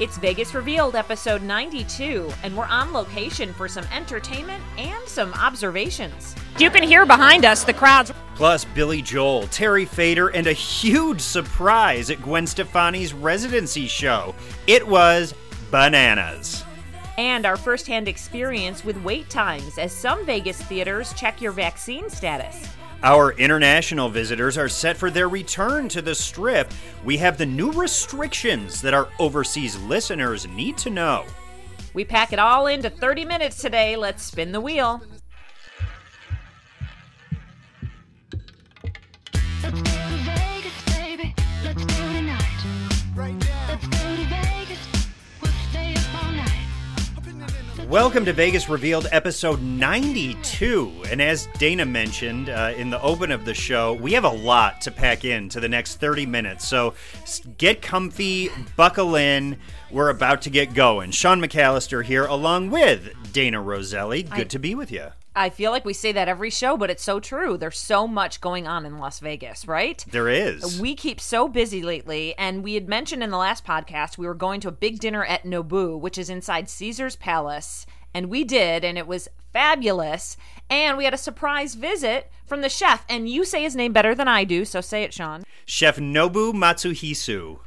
It's Vegas Revealed, episode 92, and we're on location for some entertainment and some observations. You can hear behind us the crowds. Plus, Billy Joel, Terry Fator, and a huge surprise at Gwen Stefani's residency show. It was bananas. And our firsthand experience with wait times as some Vegas theaters check your vaccine status. Our international visitors are set for their return to the Strip. We have the new restrictions that our overseas listeners need to know. We pack it all into 30 minutes today. Let's spin the wheel. Welcome to Vegas Revealed episode 92. And as Dana mentioned uh, in the open of the show, we have a lot to pack in to the next 30 minutes. So get comfy, buckle in. We're about to get going. Sean McAllister here, along with Dana Roselli. Good I- to be with you. I feel like we say that every show, but it's so true. There's so much going on in Las Vegas, right? There is. We keep so busy lately, and we had mentioned in the last podcast we were going to a big dinner at Nobu, which is inside Caesar's Palace, and we did, and it was fabulous. And we had a surprise visit from the chef, and you say his name better than I do, so say it, Sean. Chef Nobu Matsuhisa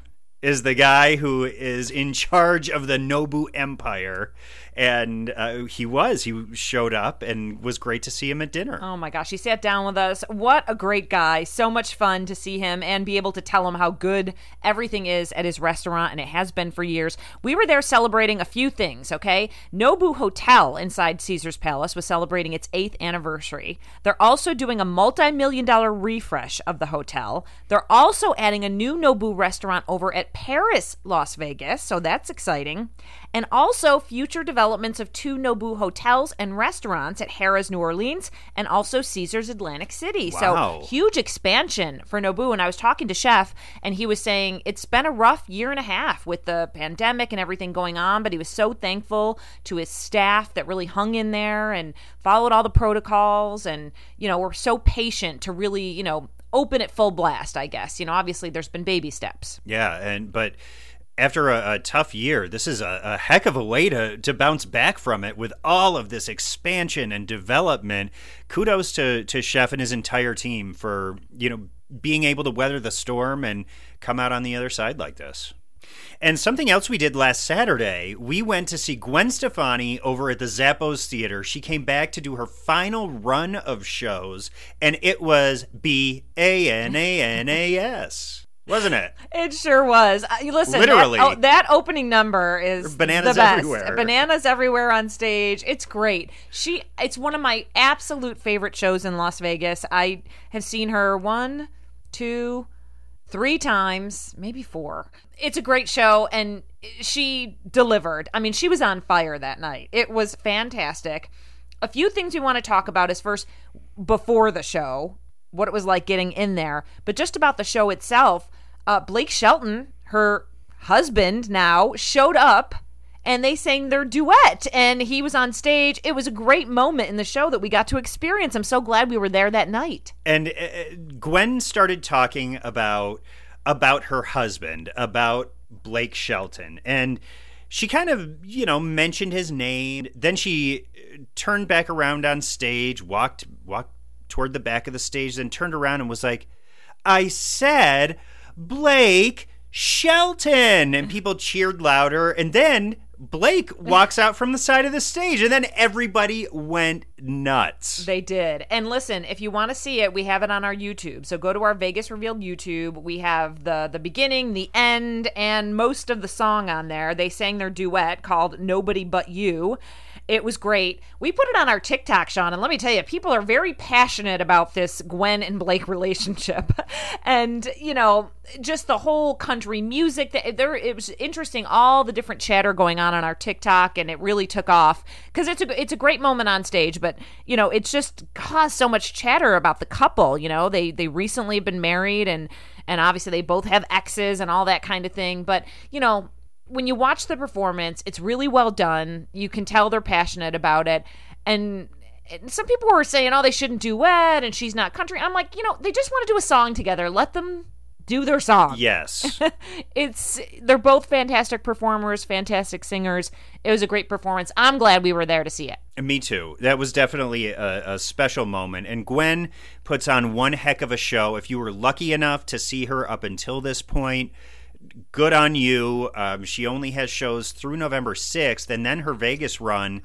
is the guy who is in charge of the Nobu Empire. And uh, he was. He showed up and was great to see him at dinner. Oh my gosh, he sat down with us. What a great guy. So much fun to see him and be able to tell him how good everything is at his restaurant, and it has been for years. We were there celebrating a few things, okay? Nobu Hotel inside Caesar's Palace was celebrating its eighth anniversary. They're also doing a multi million dollar refresh of the hotel. They're also adding a new Nobu restaurant over at Paris, Las Vegas, so that's exciting. And also future developments of two Nobu hotels and restaurants at Harrah's New Orleans and also Caesar's Atlantic City. Wow. So huge expansion for Nobu. And I was talking to Chef, and he was saying it's been a rough year and a half with the pandemic and everything going on, but he was so thankful to his staff that really hung in there and followed all the protocols. And, you know, were so patient to really, you know, open it full blast, I guess. You know, obviously there's been baby steps. Yeah, and but after a, a tough year, this is a, a heck of a way to, to bounce back from it with all of this expansion and development. Kudos to, to Chef and his entire team for, you know, being able to weather the storm and come out on the other side like this. And something else we did last Saturday, we went to see Gwen Stefani over at the Zappos Theater. She came back to do her final run of shows, and it was B A N A N A S, wasn't it? It sure was. Uh, you listen, Literally. That, oh, that opening number is Bananas the best. everywhere. Bananas everywhere on stage. It's great. She. It's one of my absolute favorite shows in Las Vegas. I have seen her one, two, three times, maybe four. It's a great show, and she delivered. I mean, she was on fire that night. It was fantastic. A few things we want to talk about is first before the show, what it was like getting in there, but just about the show itself. Uh, Blake Shelton, her husband now, showed up and they sang their duet and he was on stage. It was a great moment in the show that we got to experience. I'm so glad we were there that night. and uh, Gwen started talking about about her husband, about Blake Shelton, and she kind of you know mentioned his name. Then she uh, turned back around on stage, walked walked toward the back of the stage, then turned around and was like, "I said Blake." Shelton and people cheered louder and then Blake walks out from the side of the stage and then everybody went nuts. They did. And listen, if you want to see it, we have it on our YouTube. So go to our Vegas Revealed YouTube. We have the the beginning, the end, and most of the song on there. They sang their duet called Nobody But You. It was great. We put it on our TikTok, Sean, and let me tell you, people are very passionate about this Gwen and Blake relationship. and, you know, just the whole country music that there it was interesting all the different chatter going on on our TikTok and it really took off cuz it's a it's a great moment on stage but you know it's just caused so much chatter about the couple you know they they recently have been married and and obviously they both have exes and all that kind of thing but you know when you watch the performance it's really well done you can tell they're passionate about it and some people were saying, "Oh, they shouldn't duet," and she's not country. I'm like, you know, they just want to do a song together. Let them do their song. Yes. It's they're both fantastic performers, fantastic singers. It was a great performance. I'm glad we were there to see it. Me too. That was definitely a, a special moment. And Gwen puts on one heck of a show. If you were lucky enough to see her up until this point, good on you. Um, she only has shows through November 6th, and then her Vegas run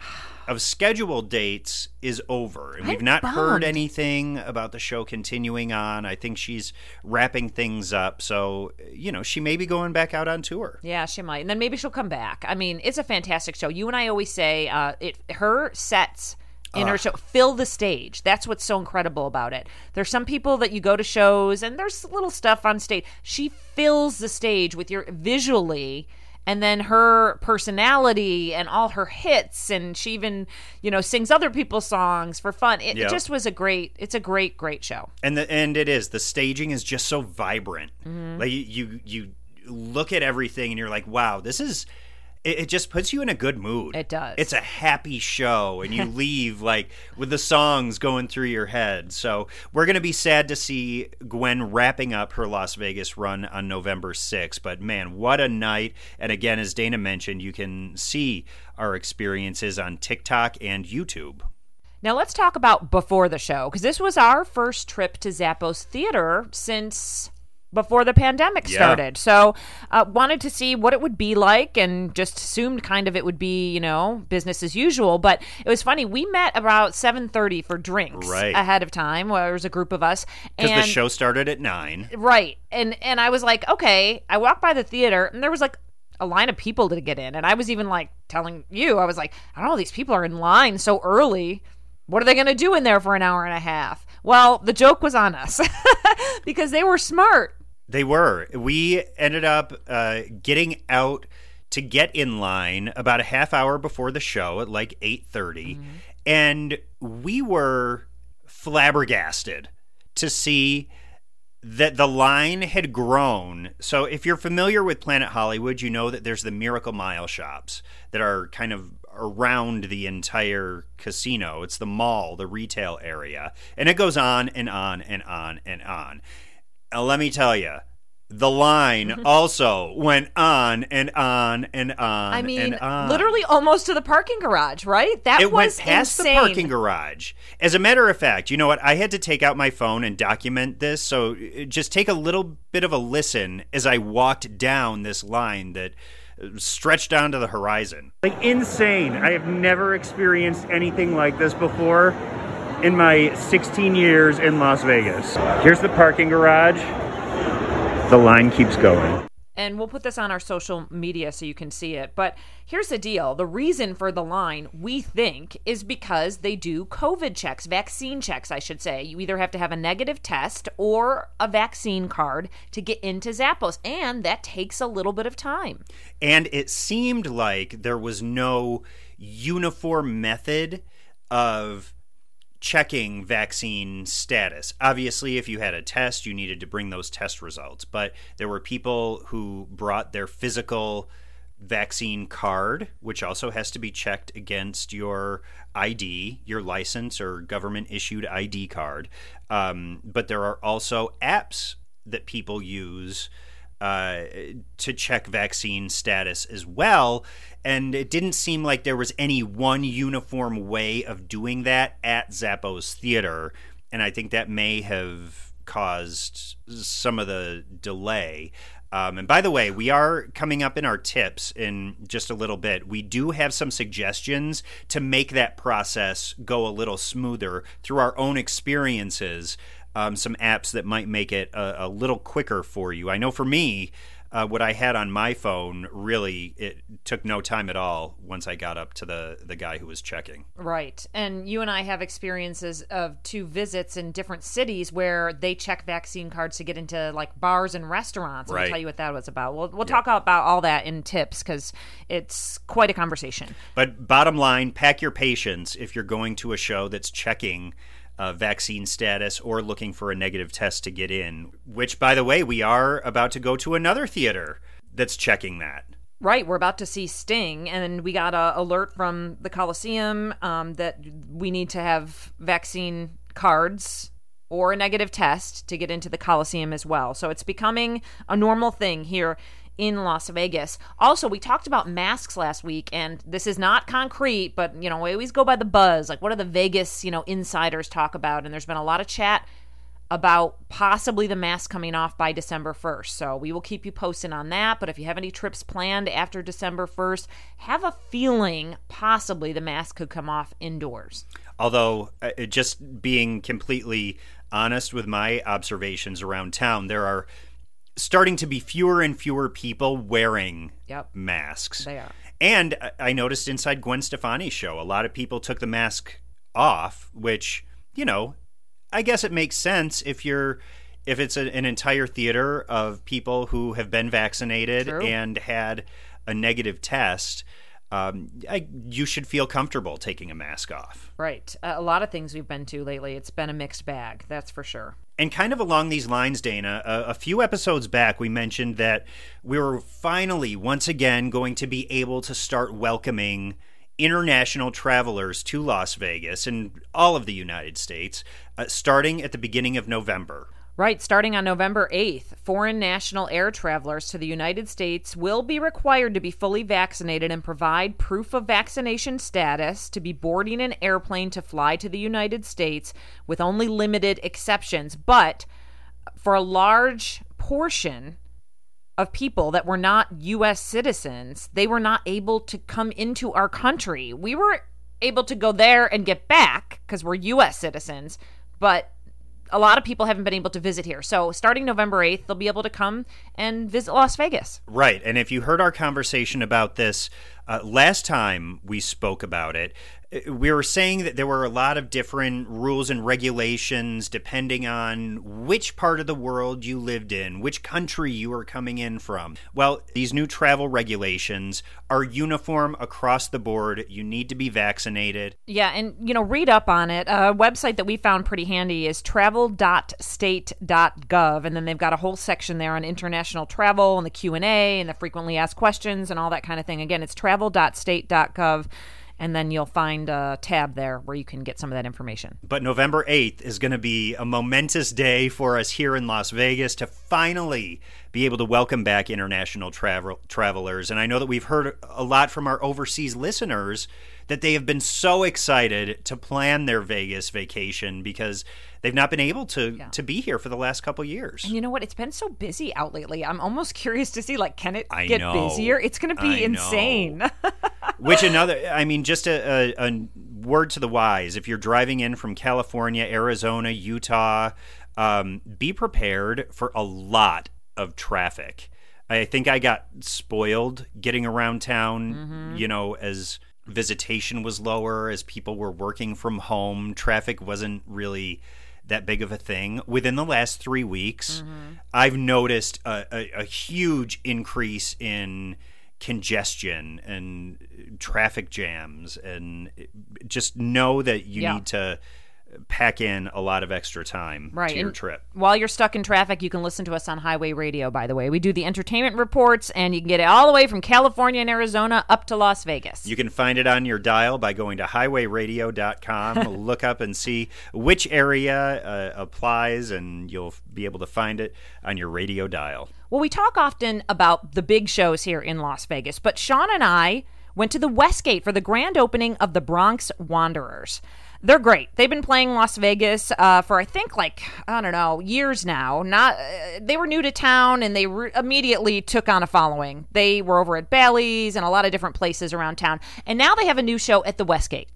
of scheduled dates is over. And we've I'm not heard anything about the show continuing on. I think she's wrapping things up. So, you know, she may be going back out on tour. Yeah, she might, and then maybe she'll come back. I mean, it's a fantastic show. You and I always say uh, it. Her sets in her show fill the stage. That's what's so incredible about it. There's some people that you go to shows and there's little stuff on stage. She fills the stage with your visually. And then her personality and all her hits, and she even, you know, sings other people's songs for fun. It, Yep. it just was a great. It's a great, great show. and the and it is the staging is just so vibrant Mm-hmm. like you, you you look at everything and you're like wow this is it, it just puts you in a good mood. It does. it's a happy show and you leave like with the songs going through your head. So we're going to be sad to see gwen wrapping up her las vegas run on november 6th but man what a night. And again as dana mentioned you can see our experiences on tiktok and youtube. Now let's talk about before the show because this was our first trip to Zappos Theater since before the pandemic Yeah. started. So, uh, wanted to see what it would be like, and just assumed kind of it would be, you know, business as usual. But it was funny. We met about seven thirty for drinks Right. ahead of time. Where there was a group of us, because the show started at 9 Right. And and I was like, okay. I walked by the theater and there was like a line of people to get in. And I was even like telling you, I was like, I don't know, these people are in line so early. What are they going to do in there for an hour and a half? Well, the joke was on us because they were smart. They were. We ended up uh, getting out to get in line about a half hour before the show at like 8:30 and we were flabbergasted to see that the line had grown. So if you're familiar with Planet Hollywood, you know that there's the Miracle Mile shops that are kind of around the entire casino. It's the mall, the retail area. And it goes on and on and on and on. Uh, let me tell you, the line also went on and on and on. I mean, and on. literally almost to the parking garage, right? That It was went past insane. the parking garage. As a matter of fact, you know what? I had to take out my phone and document this. So uh, just take a little bit of a listen as I walked down this line that uh, stretched down to the horizon. Like insane. I have never experienced anything like this before in my 16 years in Las Vegas. Here's the parking garage. The line keeps going. and we'll put this on our social media so you can see it. But here's the deal the reason for the line, we think, is because they do COVID checks, vaccine checks, I should say. You either have to have a negative test or a vaccine card to get into Zappos, and that takes a little bit of time. And it seemed like there was no uniform method of checking vaccine status. Obviously, if you had a test, you needed to bring those test results, but there were people who brought their physical vaccine card, which also has to be checked against your ID, your license or government issued ID card. Um, but there are also apps that people use uh, to check vaccine status as well. And it didn't seem like there was any one uniform way of doing that at Zappos Theater. And I think that may have caused some of the delay. Um, and by the way, we are coming up in our tips in just a little bit. We do have some suggestions to make that process go a little smoother through our own experiences um, some apps that might make it a, a little quicker for you. I know for me, uh, what I had on my phone really it took no time at all once I got up to the the guy who was checking. Right. And you and I have experiences of two visits in different cities where they check vaccine cards to get into like bars and restaurants. Right. I'll tell you what that was about. We'll, we'll talk about all that in tips because it's quite a conversation. But bottom line, pack your patience if you're going to a show that's checking uh, vaccine status or looking for a negative test to get in. Which, by the way, we are about to go to another theater that's checking that. Right, we're about to see Sting, and we got a alert from the Coliseum um, that we need to have vaccine cards or a negative test to get into the Coliseum as well. So it's becoming a normal thing here in Las Vegas. Also, we talked about masks last week, and this is not concrete, but you know, we always go by the buzz. Like, what do the Vegas, you know, insiders talk about? And there's been a lot of chat about possibly the mask coming off by December 1st. So we will keep you posted on that. But if you have any trips planned after December 1st, have a feeling possibly the mask could come off indoors. Although, uh, just being completely honest with my observations around town, there are starting to be fewer and fewer people wearing Yep. masks. They are. And I- noticed inside Gwen Stefani's show, a lot of people took the mask off, which, you know, I guess it makes sense if you're if it's a, an entire theater of people who have been vaccinated True. and had a negative test. Um, I, you should feel comfortable taking a mask off. Right. Uh, a lot of things we've been to lately, it's been a mixed bag, that's for sure. And kind of along these lines, Dana, a, a few episodes back, we mentioned that we were finally, once again, going to be able to start welcoming international travelers to Las Vegas and all of the United States, uh, starting at the beginning of November. Right, starting on November 8th, foreign national air travelers to the United States will be required to be fully vaccinated and provide proof of vaccination status to be boarding an airplane to fly to the United States with only limited exceptions. But for a large portion of people that were not U.S. citizens, they were not able to come into our country. We were able to go there and get back because we're U.S. citizens, but a lot of people haven't been able to visit here. So starting November 8th, they'll be able to come and visit Las Vegas. Right. And if you heard our conversation about this uh, last time we spoke about it, we were saying that there were a lot of different rules and regulations depending on which part of the world you lived in, which country you were coming in from. Well, these new travel regulations are uniform across the board. You need to be vaccinated. Yeah, and you know, read up on it. A website that we found pretty handy is travel.state.gov, and then they've got a whole section there on international travel and the Q and A and the frequently asked questions and all that kind of thing. Again, it's travel.state.gov, and then you'll find a tab there where you can get some of that information. But November 8th is going to be a momentous day for us here in Las Vegas to finally be able to welcome back international travel travelers. And I know that we've heard a lot from our overseas listeners that they have been so excited to plan their Vegas vacation because they've not been able to to be here for the last couple years. And you know what? It's been so busy out lately. I'm almost curious to see like can it I get know. busier? It's going to be I insane. Which another, I mean, just a, a, a word to the wise: if you're driving in from California, Arizona, Utah, um, be prepared for a lot of traffic. I think I got spoiled getting around town. You know, as visitation was lower, as people were working from home, traffic wasn't really that big of a thing. Within the last three weeks, mm-hmm. I've noticed a, a, a huge increase in congestion and traffic jams and just know that you Yeah. need to pack in a lot of extra time Right, to your and- trip. While you're stuck in traffic, you can listen to us on Highway Radio, by the way. We do the entertainment reports, and you can get it all the way from California and Arizona up to Las Vegas. You can find it on your dial by going to highwayradio.com. Look up and see which area uh, applies, and you'll be able to find it on your radio dial. well, we talk often about the big shows here in Las Vegas, but Sean and I went to the Westgate for the grand opening of the Bronx Wanderers. They're great. They've been playing Las Vegas uh, for I think like I don't know years now. Not uh, they were new to town and they re- immediately took on a following. They were over at Bally's and a lot of different places around town, and now they have a new show at the Westgate.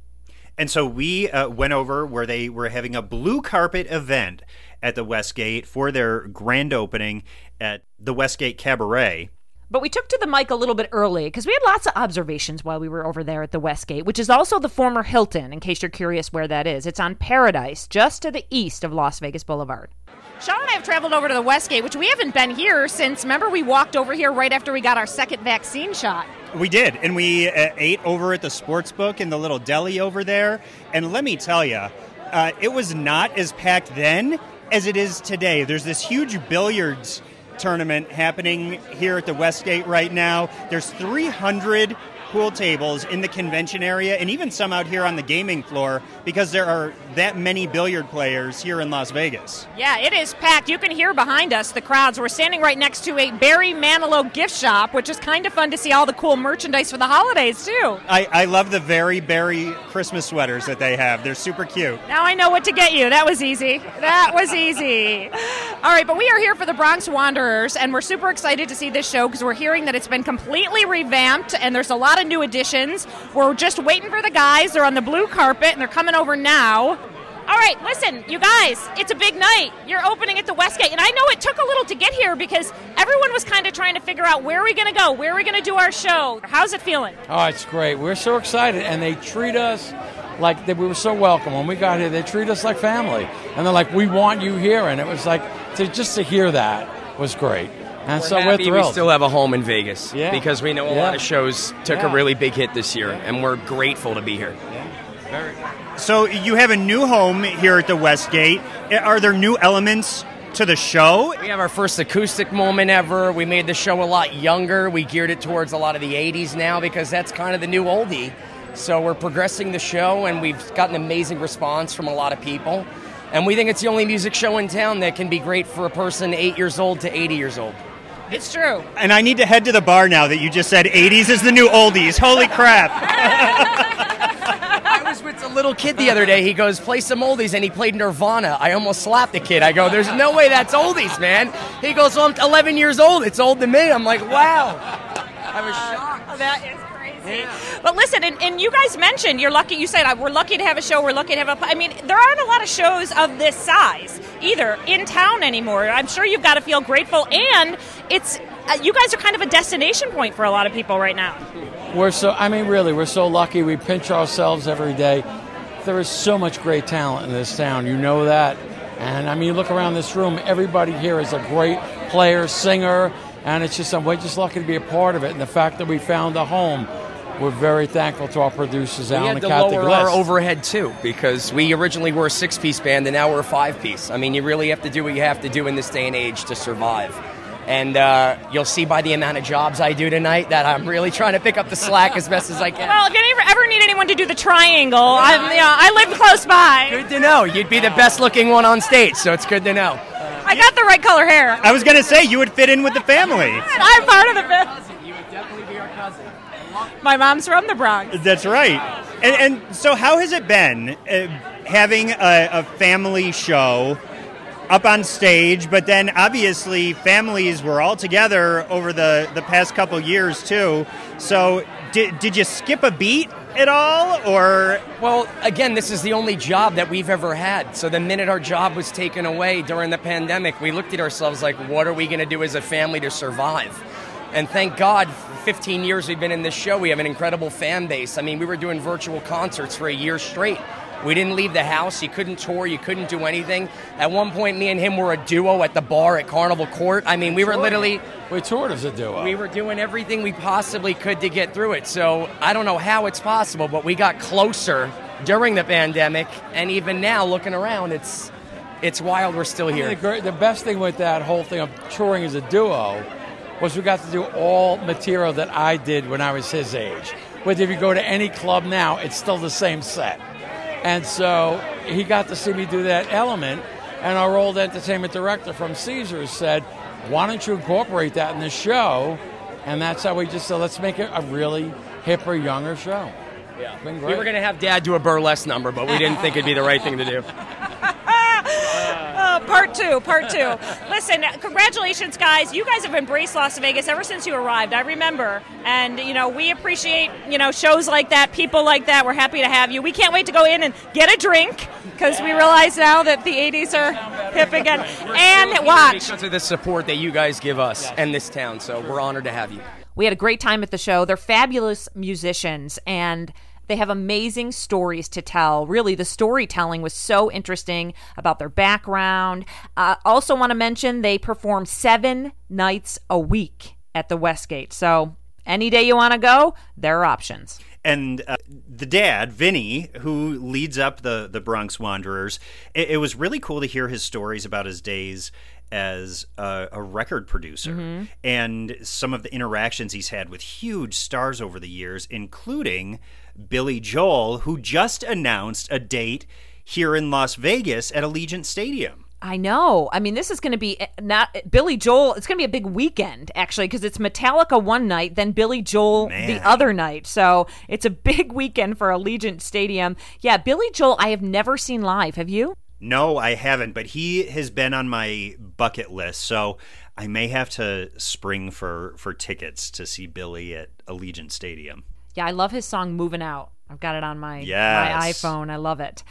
And so we uh, went over where they were having a blue carpet event at the Westgate for their grand opening at the Westgate Cabaret. But we took to the mic a little bit early because we had lots of observations while we were over there at the Westgate, which is also the former Hilton, in case you're curious where that is. It's on Paradise, just to the east of Las Vegas Boulevard. Sean and I have traveled over to the Westgate, which we haven't been here since, remember, we walked over here right after we got our second vaccine shot. We did, and we uh, ate over at the sports book in the little deli over there. And let me tell you, uh, it was not as packed then as it is today. There's this huge billiards tournament happening here at the Westgate right now. There's 300 pool tables in the convention area and even some out here on the gaming floor because there are that many billiard players here in Las Vegas. Yeah, it is packed. You can hear behind us the crowds. We're standing right next to a Barry Manilow gift shop, which is kind of fun to see all the cool merchandise for the holidays, too. I, I love the very berry Christmas sweaters that they have. They're super cute. Now I know what to get you. That was easy. That was easy. All right, but we are here for the Bronx Wanderers, and we're super excited to see this show because we're hearing that it's been completely revamped and there's a lot new additions. We're just waiting for the guys. They're on the blue carpet and they're coming over now. All right, listen, you guys, it's a big night. You're opening at the Westgate, and I know it took a little to get here because everyone was kind of trying to figure out where are we going to go, where are we going to do our show. How's it feeling? Oh, it's great. We're so excited, and they treat us like. We were so welcome when we got here. They treat us like family, and they're like, "We want you here," and it was like to just to hear that was great. And We're so happy we're thrilled. we still have a home in Vegas Yeah. because we know a Yeah. lot of shows took Yeah. a really big hit this year, and we're grateful to be here. Very. So you have a new home here at the Westgate. Eh, are there new elements to the show? We have our first acoustic moment ever. We made the show a lot younger. We geared it towards a lot of the 80s now because that's kind of the new oldie. So we're progressing the show, and we've gotten an amazing response from a lot of people. And we think it's the only music show in town that can be great for a person 8 years old to 80 years old. It's true. And I need to head to the bar now that you just said 80s is the new oldies. Holy crap. I was with a little kid the other day. He goes, play some oldies, and he played Nirvana. I almost slapped the kid. I go, there's no way that's oldies, man. He goes, well, I'm 11 years old. It's old to me. I'm like, wow. I was shocked. That is crazy. But listen, and, and you guys mentioned you're lucky. You said uh, we're lucky to have a show. We're lucky to have a. I mean, there aren't a lot of shows of this size either in town anymore. I'm sure you've got to feel grateful, and it's uh, you guys are kind of a destination point for a lot of people right now. We're so, I mean, really, we're so lucky. We pinch ourselves every day. There is so much great talent in this town. You know that. And I mean, you look around this room, everybody here is a great player, singer, and it's just, we're just lucky to be a part of it. And the fact that we found a home, we're very thankful to our producers, We Alan had and to Kathy lower our overhead too because we originally were a six piece band and now we're a five piece. I mean, you really have to do what you have to do in this day and age to survive. And uh, you'll see by the amount of jobs I do tonight that I'm really trying to pick up the slack as best as I can. Well, if you ever, ever need anyone to do the triangle, I, you know, I live close by. Good to know. You'd be the best looking one on stage, so it's good to know. I got the right color hair. I was going to say you would fit in with the family. I'm part of the family. You would definitely be our cousin. My mom's from the Bronx. That's right. And, and so, how has it been uh, having a, a family show up on stage? But then, obviously, families were all together over the, the past couple years, too. So, did, did you skip a beat at all? Or Well, again, this is the only job that we've ever had. So the minute our job was taken away during the pandemic, we looked at ourselves like, what are we going to do as a family to survive? And thank God, 15 years we've been in this show, we have an incredible fan base. I mean, we were doing virtual concerts for a year straight. We didn't leave the house. You couldn't tour. You couldn't do anything. At one point, me and him were a duo at the bar at Carnival Court. I mean, we were literally we toured as a duo. we were doing everything we possibly could to get through it. So I don't know how it's possible, but we got closer during the pandemic, and even now, looking around, it's it's wild. We're still here. the, great, the best thing with that whole thing of touring as a duo was we got to do all material that I did when I was his age. But if you go to any club now, it's still the same set. And so he got to see me do that element, and our old entertainment director from Caesars said, Why don't you incorporate that in the show? And that's how we just said, Let's make it a really hipper, younger show. Yeah. We were going to have Dad do a burlesque number, but we didn't think it'd be the right thing to do. Part two, part two. Listen, congratulations, guys. You guys have embraced Las Vegas ever since you arrived. I remember, and you know we appreciate you know shows like that, people like that. We're happy to have you. We can't wait to go in and get a drink because we realize now that the '80s are hip again. And watch. Because of the support that you guys give us and this town, so we're honored to have you. We had a great time at the show. They're fabulous musicians and they have amazing stories to tell. Really, the storytelling was so interesting about their background. Uh, also, want to mention they perform seven nights a week at the Westgate. So, any day you want to go, there are options. and uh, the dad, Vinny, who leads up the the Bronx Wanderers, it, it was really cool to hear his stories about his days as a, a record producer Mm-hmm. and some of the interactions he's had with huge stars over the years, including Billy Joel, who just announced a date here in Las Vegas at Allegiant Stadium. I know. I mean, this is going to be eh, not Billy Joel. It's going to be a big weekend, actually, because it's Metallica one night, then Billy Joel Man. the other night. So it's a big weekend for Allegiant Stadium. Yeah, Billy Joel, I have never seen live. Have you? No, I haven't, but he has been on my bucket list, so I may have to spring for for tickets to see Billy at Allegiant Stadium. Yeah, I love his song "Moving Out." I've got it on my my iPhone. I love it.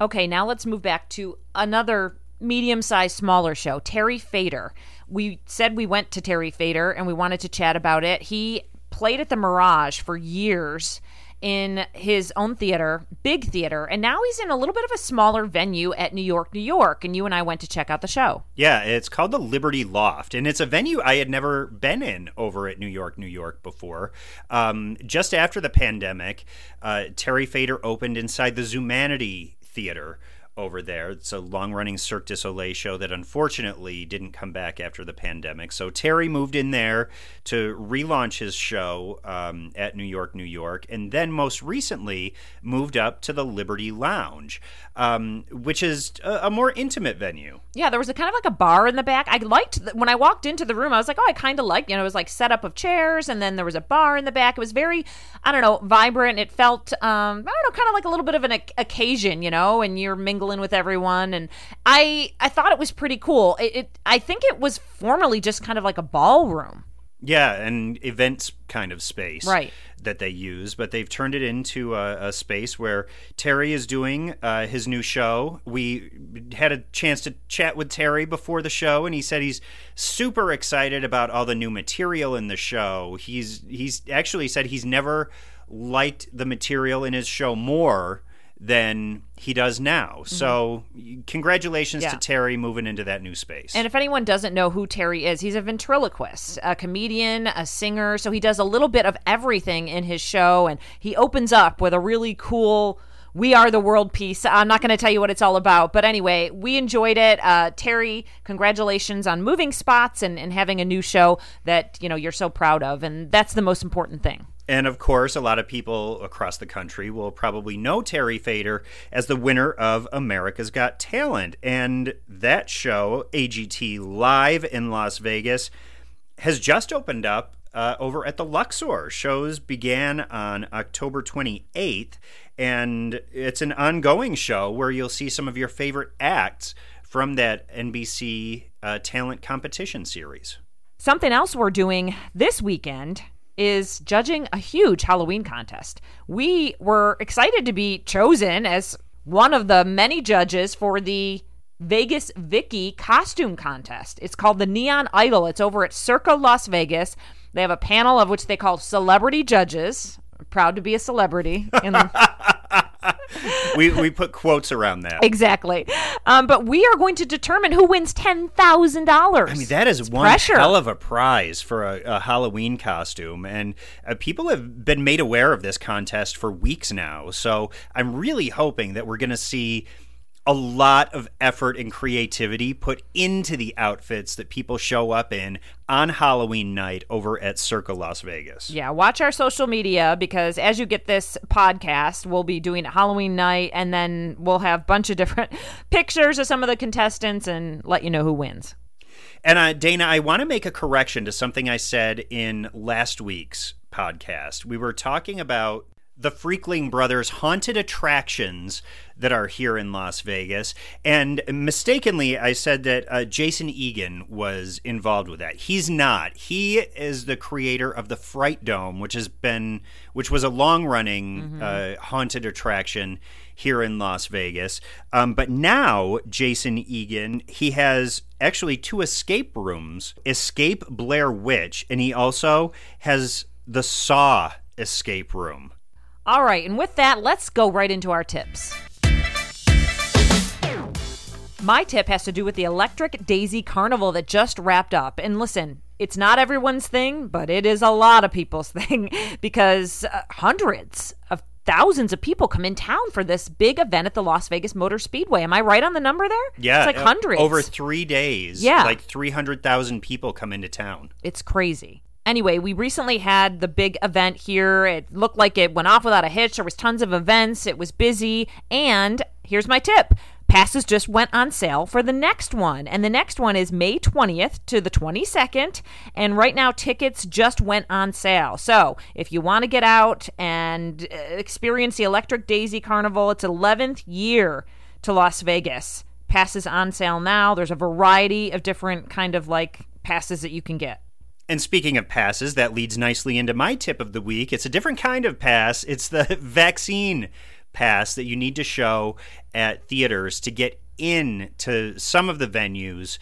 Okay, now let's move back to another medium-sized, smaller show. Terry Fator. We said we went to Terry Fator and we wanted to chat about it. He played at the Mirage for years in his own theater, big theater, and now he's in a little bit of a smaller venue at New York, New York. And you and I went to check out the show. Yeah, it's called the Liberty Loft, and it's a venue I had never been in over at New York, New York before. Um, just after the pandemic, uh, Terry Fator opened inside the Zumanity Theater over there. It's a long running Cirque du Soleil show that unfortunately didn't come back after the pandemic. So Terry moved in there to relaunch his show um, at New York, New York, and then most recently moved up to the Liberty Lounge, um, which is a, a more intimate venue. Yeah, there was a kind of like a bar in the back. I liked the, when I walked into the room. I was like, oh, I kind of like you know, it was like setup of chairs, and then there was a bar in the back. It was very, I don't know, vibrant. It felt, um, I don't know, kind of like a little bit of an oc- occasion, you know, and you're mingling with everyone. And I, I thought it was pretty cool. It, it I think it was formerly just kind of like a ballroom. Yeah, an events kind of space Right. that they use, but they've turned it into a, a space where Terry is doing uh, his new show. We had a chance to chat with Terry before the show, and he said he's super excited about all the new material in the show. He's he's actually said he's never liked the material in his show more than he does now. So, congratulations Mm-hmm. Yeah. to Terry moving into that new space. And if anyone doesn't know who Terry is, he's a ventriloquist, a comedian, a singer. So he does a little bit of everything in his show. And he opens up with a really cool We Are the World piece. I'm not going to tell you what it's all about. But anyway, we enjoyed it. Uh, Terry, congratulations on moving spots and, and having a new show that, you know, you're so proud of. And that's the most important thing. And of course, a lot of people across the country will probably know Terry Fator as the winner of America's Got Talent. And that show, AGT Live in Las Vegas, has just opened up uh, over at the Luxor. Shows began on October 28th, and it's an ongoing show where you'll see some of your favorite acts from that NBC uh, talent competition series. Something else we're doing this weekend is judging a huge Halloween contest. We were excited to be chosen as one of the many judges for the Vegas Vicky costume contest. It's called the Neon Idol. It's over at Circa Las Vegas. They have a panel of which they call celebrity judges. Proud to be a celebrity in We, we put quotes around that. exactly. Um, but we are going to determine who wins ten thousand dollars. I mean, that is one pressure. hell of a prize for a, a Halloween costume. And uh, people have been made aware of this contest for weeks now. So I'm really hoping that we're going to see a lot of effort and creativity put into the outfits that people show up in on Halloween night over at Circa Las Vegas. Yeah, watch our social media because as you get this podcast, we'll be doing Halloween night and then we'll have a bunch of different pictures of some of the contestants and let you know who wins. And uh, Dana, I want to make a correction to something I said in last week's podcast. We were talking about the Freakling Brothers haunted attractions that are here in Las Vegas. And mistakenly, I said that uh, Jason Egan was involved with that. He's not. He is the creator of the Fright Dome, which has been, which was a long running uh, haunted attraction here in Las Vegas. Um, but now, Jason Egan, he has actually two escape rooms Escape Blair Witch, and he also has the Saw escape room. All right, and with that, let's go right into our tips. My tip has to do with the Electric Daisy Carnival that just wrapped up. And listen, it's not everyone's thing, but it is a lot of people's thing because uh, hundreds of thousands of people come in town for this big event at the Las Vegas Motor Speedway. Am I right on the number there? Yeah, it's like uh, hundreds over three days. Yeah. like three hundred thousand people come into town. It's crazy. Anyway, we recently had the big event here. It looked like it went off without a hitch. There was tons of events. It was busy. And here's my tip. Passes just went on sale for the next one. And the next one is May 20th to the 22nd. And right now, tickets just went on sale. So if you want to get out and uh, experience the Electric Daisy Carnival, it's 11th year to Las Vegas. Passes on sale now. There's a variety of different kind of like passes that you can get. And speaking of passes, that leads nicely into my tip of the week. It's a different kind of pass. It's the vaccine pass that you need to show at theaters to get in to some of the venues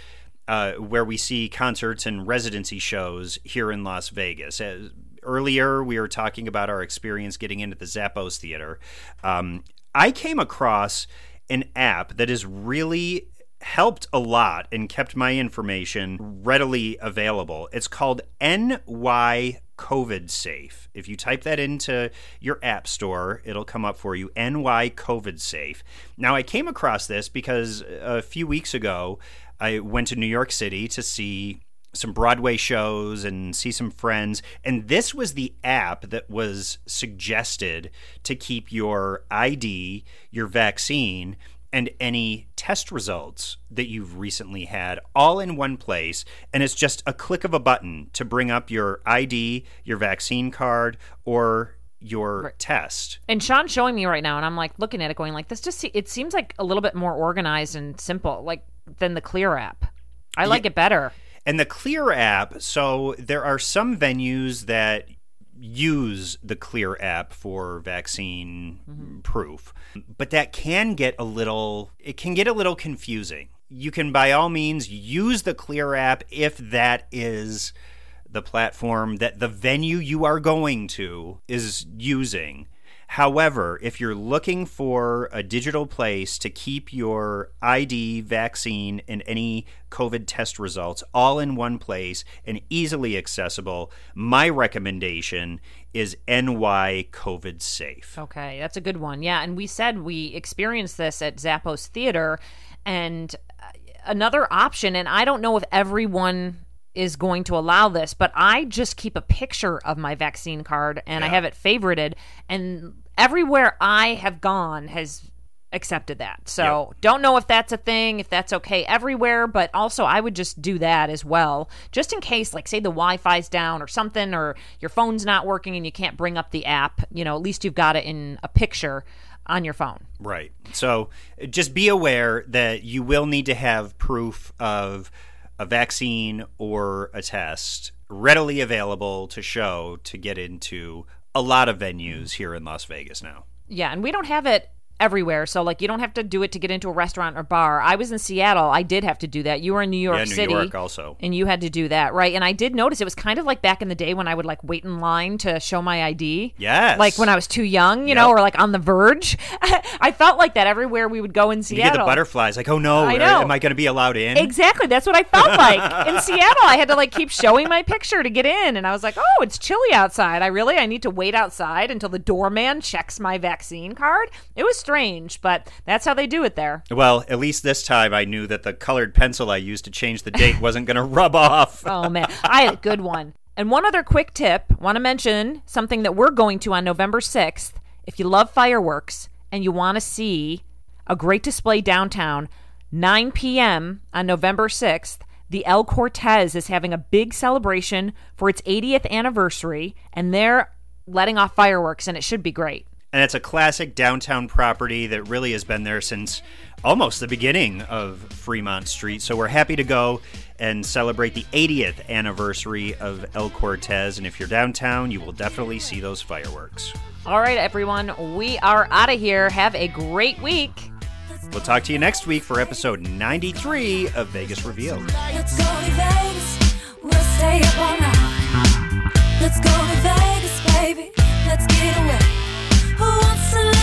uh, where we see concerts and residency shows here in Las Vegas. As, earlier, we were talking about our experience getting into the Zappos Theater. Um, I came across an app that is really helped a lot and kept my information readily available. It's called NY COVID Safe. If you type that into your app store, it'll come up for you NY COVID Safe. Now, I came across this because a few weeks ago, I went to New York City to see some Broadway shows and see some friends. And this was the app that was suggested to keep your ID, your vaccine, and any test results that you've recently had all in one place. And it's just a click of a button to bring up your ID, your vaccine card, or your test. And Sean's showing me right now, and I'm like looking at it, going like, this just se- it seems like a little bit more organized and simple, like than the Clear app. I like it better. And the Clear app, so there are some venues that use the Clear app for vaccine mm-hmm. proof, but that can get a little it can get a little confusing. You can by all means use the Clear app if that is the platform that the venue you are going to is using. However, if you're looking for a digital place to keep your ID, vaccine, and any COVID test results all in one place and easily accessible, my recommendation is NY COVID Safe. Okay, that's a good one. Yeah, and we said we experienced this at Zappos Theater, and uh, another option. And I don't know if everyone is going to allow this, but I just keep a picture of my vaccine card and I have it favorited, and everywhere I have gone has accepted that. So don't know if that's a thing, if that's okay everywhere, but also I would just do that as well, just in case, like say the Wi-Fi's down or something, or your phone's not working and you can't bring up the app. You know, at least you've got it in a picture on your phone. Right. So just be aware that you will need to have proof of a vaccine or a test readily available to show to get into a lot of venues here in Las Vegas now. Yeah, and we don't have it everywhere. So like you don't have to do it to get into a restaurant or bar. I was in Seattle. I did have to do that. You were in New York Yeah, New City. York also. And you had to do that, right? And I did notice it was kind of like back in the day when I would like wait in line to show my ID. Yes. Like when I was too young, you know, or like on the verge. I felt like that everywhere we would go in You Seattle. get the butterflies, like, oh no, I know. am I going to be allowed in? Exactly. That's what I felt like. In Seattle, I had to like keep showing my picture to get in. And I was like, oh, it's chilly outside. I really, I need to wait outside until the doorman checks my vaccine card. It was strange, but that's how they do it there. Well, at least this time I knew that the colored pencil I used to change the date wasn't going to rub off. Oh, man. I had a good one. And one other quick tip want to mention something that we're going to on November 6th. If you love fireworks and you want to see a great display downtown, 9 p.m. on November 6th, the El Cortez is having a big celebration for its 80th anniversary, and they're letting off fireworks, and it should be great. And it's a classic downtown property that really has been there since almost the beginning of Fremont Street. So we're happy to go and celebrate the 80th anniversary of El Cortez. And if you're downtown, you will definitely see those fireworks. All right, everyone, we are out of here. Have a great week. We'll talk to you next week for episode 93 of Vegas Revealed. Let's go to Vegas. We'll stay up all night. Let's go to Vegas, baby. Let's get away who wants to